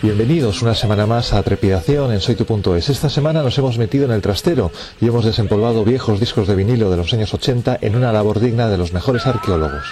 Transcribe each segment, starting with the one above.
Bienvenidos una semana más a Trepidación en soytu.es. Esta semana nos hemos metido en el trastero y hemos desempolvado viejos discos de vinilo de los años 80 en una labor digna de los mejores arqueólogos.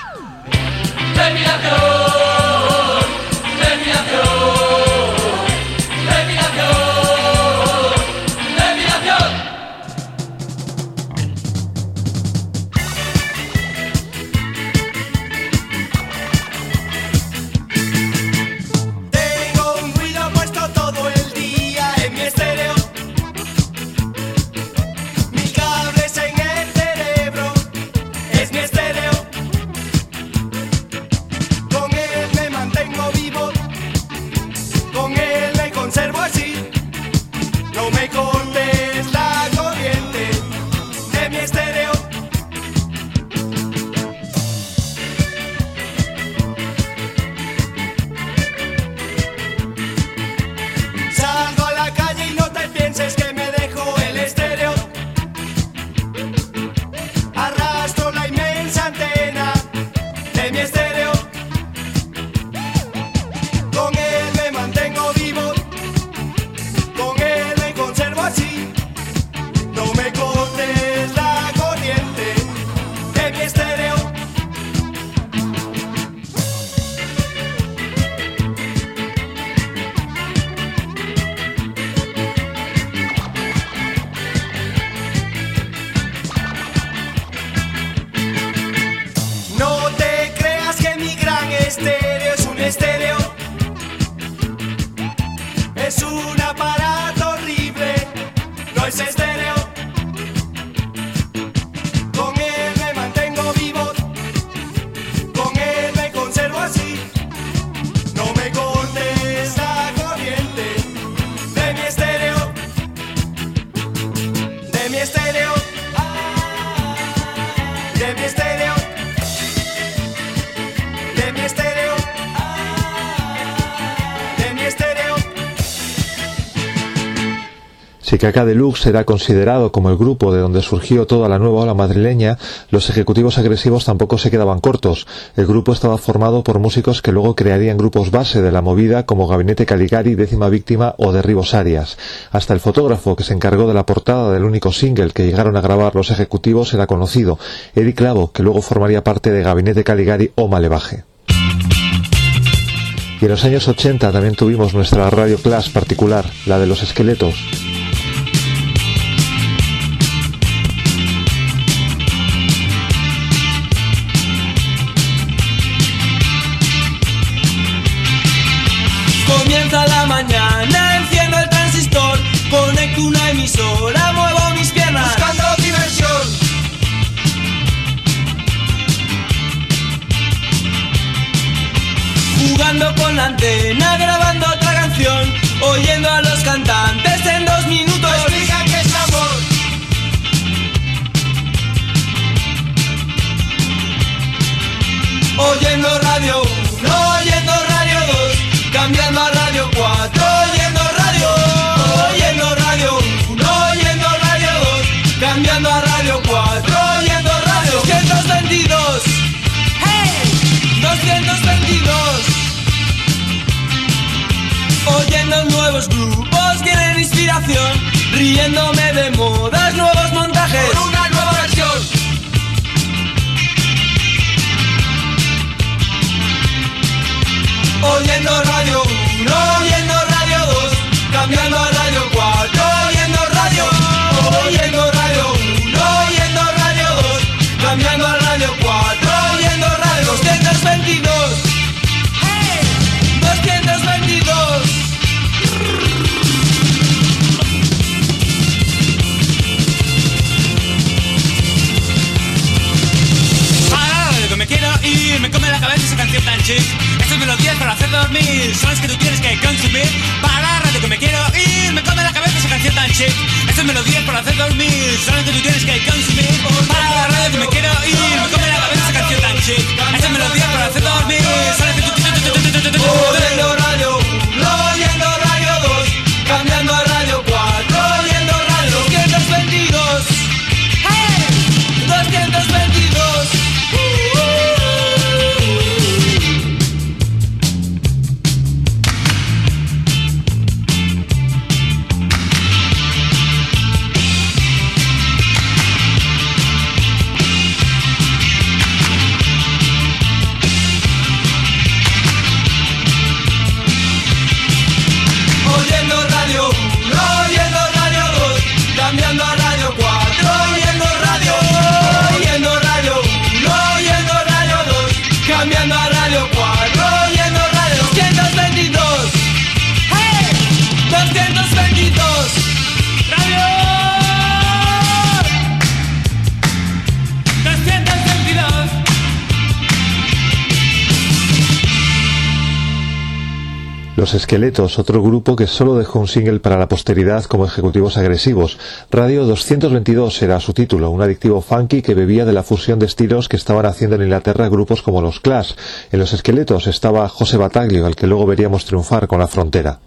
Si Caca Deluxe era considerado como el grupo de donde surgió toda la nueva ola madrileña, los ejecutivos agresivos tampoco se quedaban cortos. El grupo estaba formado por músicos que luego crearían grupos base de la movida como Gabinete Caligari, Décima Víctima o Derribos Arias. Hasta el fotógrafo que se encargó de la portada del único single que llegaron a grabar los ejecutivos era conocido, Eric Clavo, que luego formaría parte de Gabinete Caligari o Malevaje. Y en los años 80 también tuvimos nuestra radio class particular, la de los esqueletos. Grupos, quieren inspiración, riéndome de modas, nuevos montajes. Por una nueva versión. Oyendo cabeza esa canción tan chic. Estas melodías para hacer dormir, son las que tú tienes que consumir. Para la radio que me quiero ir, me come la cabeza esa canción tan chic. Estas melodías para hacer dormir, son las que tú tienes que consumir. Para la radio que me quiero ir, me come la cabeza esa canción tan chic. Estas melodías para hacer dormir, son las que tú Oyendo radio 1, Los Esqueletos, otro grupo que solo dejó un single para la posteridad como ejecutivos agresivos. Radio 222 era su título, un adictivo funky que bebía de la fusión de estilos que estaban haciendo en Inglaterra grupos como los Clash. En Los Esqueletos estaba José Bataglio, al que luego veríamos triunfar con la frontera.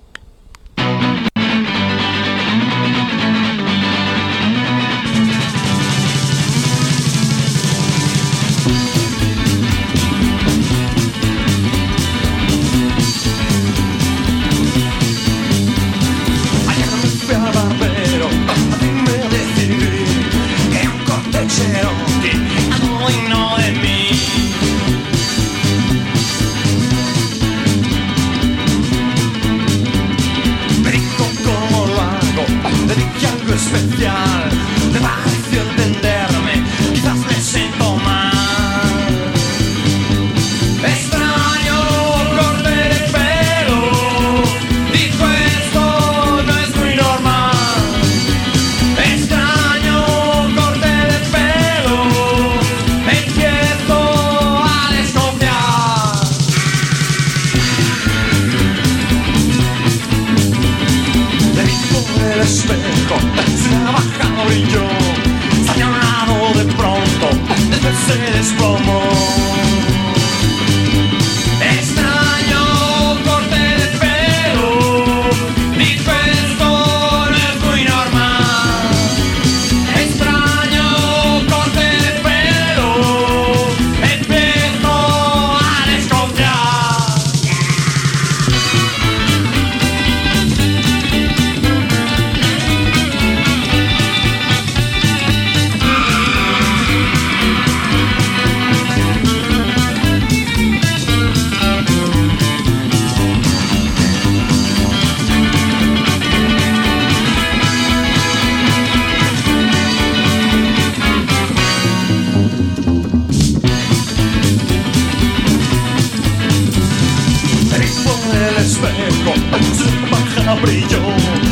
su pájaro brilló.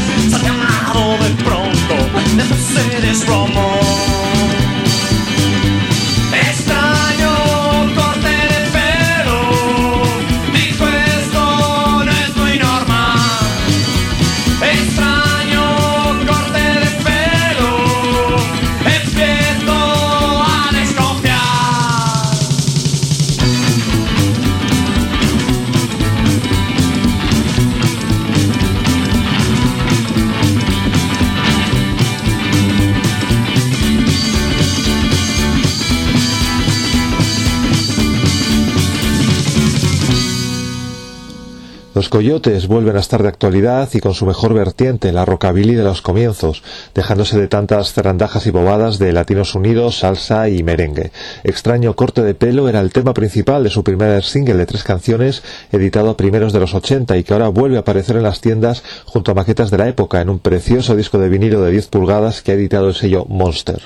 Los coyotes vuelven a estar de actualidad y con su mejor vertiente, la rockabilly de los comienzos, dejándose de tantas zarandajas y bobadas de Latinos Unidos, salsa y merengue. Extraño corte de pelo era el tema principal de su primer single de tres canciones, editado a primeros de los 80 y que ahora vuelve a aparecer en las tiendas junto a maquetas de la época en un precioso disco de vinilo de 10 pulgadas que ha editado el sello Monster.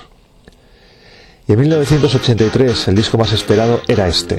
Y en 1983 el disco más esperado era este.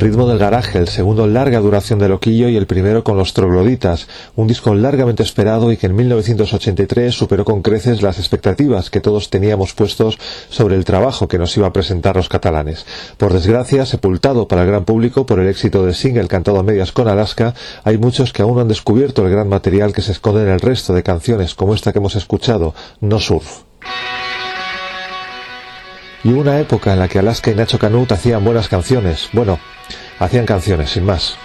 Ritmo del garaje, el segundo larga duración de Loquillo y el primero con los trogloditas, un disco largamente esperado y que en 1983 superó con creces las expectativas que todos teníamos puestos sobre el trabajo que nos iba a presentar los catalanes. Por desgracia, sepultado para el gran público por el éxito del single cantado a medias con Alaska, hay muchos que aún no han descubierto el gran material que se esconde en el resto de canciones como esta que hemos escuchado, No Surf. Y una época en la que Alaska y Nacho Canut hacían buenas canciones. Bueno, hacían canciones, sin más.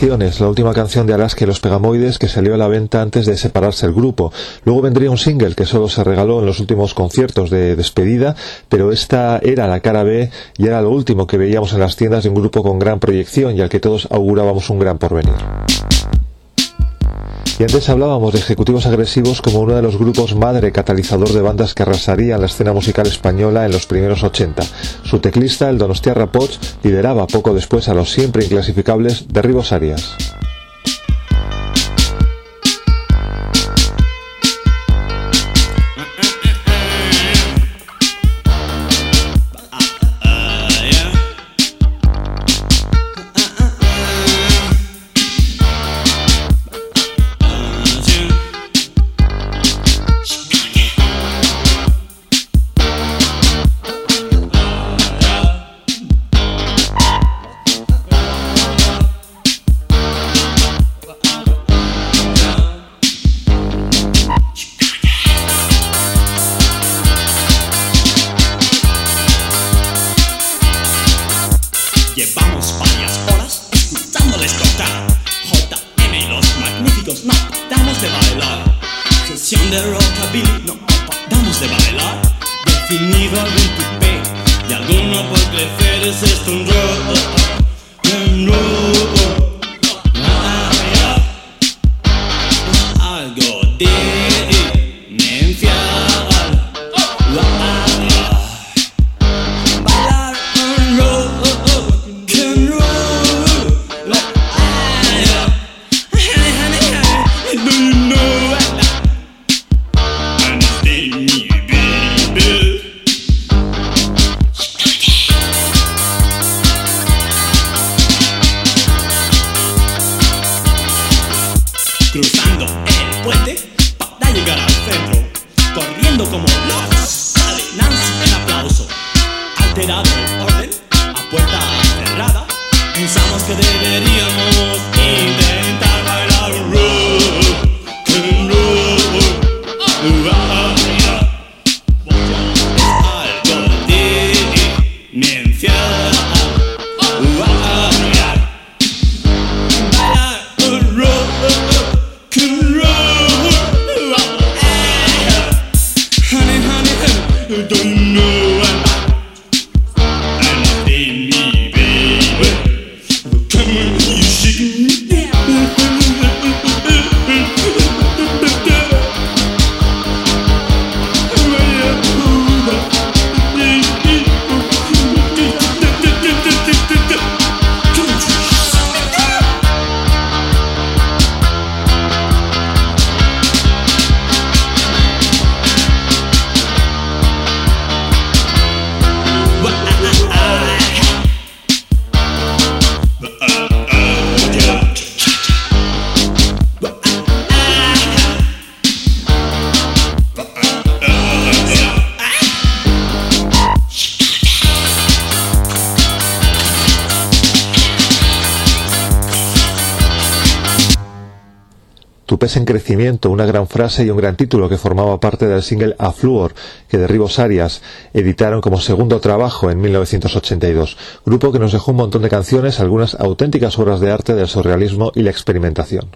La última canción de Alaska y los Pegamoides que salió a la venta antes de separarse el grupo. Luego vendría un single que solo se regaló en los últimos conciertos de despedida, pero esta era la cara B y era lo último que veíamos en las tiendas de un grupo con gran proyección y al que todos augurábamos un gran porvenir. Y antes hablábamos de Ejecutivos Agresivos como uno de los grupos madre catalizador de bandas que arrasarían la escena musical española en los primeros 80. Su teclista, el Donostiarra Potts, lideraba poco después a los siempre inclasificables Derribos Arias. En crecimiento, una gran frase y un gran título que formaba parte del single A Fluor, que Derribos Arias editaron como segundo trabajo en 1982. Grupo que nos dejó un montón de canciones, algunas auténticas obras de arte del surrealismo y la experimentación.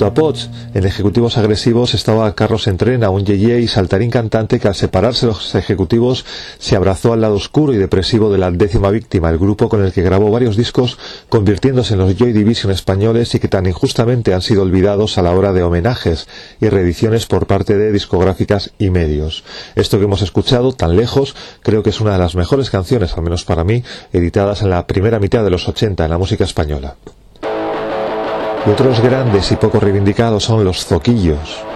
A en ejecutivos agresivos estaba Carlos Entrena, un yeye y saltarín cantante que al separarse los ejecutivos se abrazó al lado oscuro y depresivo de la décima víctima, el grupo con el que grabó varios discos convirtiéndose en los Joy Division españoles y que tan injustamente han sido olvidados a la hora de homenajes y reediciones por parte de discográficas y medios. Esto que hemos escuchado tan lejos creo que es una de las mejores canciones, al menos para mí, editadas en la primera mitad de los 80 en la música española. Y otros grandes y poco reivindicados son los zoquillos.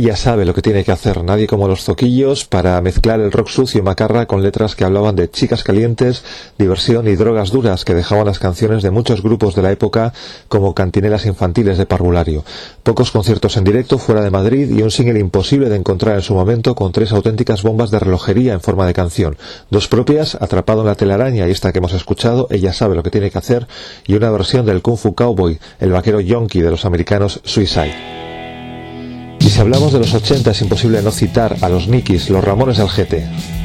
Ella sabe lo que tiene que hacer, nadie como los zoquillos, para mezclar el rock sucio y macarra con letras que hablaban de chicas calientes, diversión y drogas duras que dejaban las canciones de muchos grupos de la época como cantinelas infantiles de parvulario. Pocos conciertos en directo fuera de Madrid y un single imposible de encontrar en su momento con tres auténticas bombas de relojería en forma de canción. Dos propias, Atrapado en la telaraña y esta que hemos escuchado, Ella sabe lo que tiene que hacer, y una versión del Kung Fu Cowboy, el vaquero yonki de los americanos Suicide. Si hablamos de los 80 es imposible no citar a los Nikis, los Ramones del GT.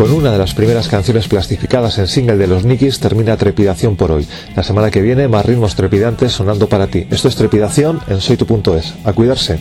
Con una de las primeras canciones plastificadas en single de los Nikis termina Trepidación por hoy. La semana que viene más ritmos trepidantes sonando para ti. Esto es Trepidación en soytu.es. A cuidarse.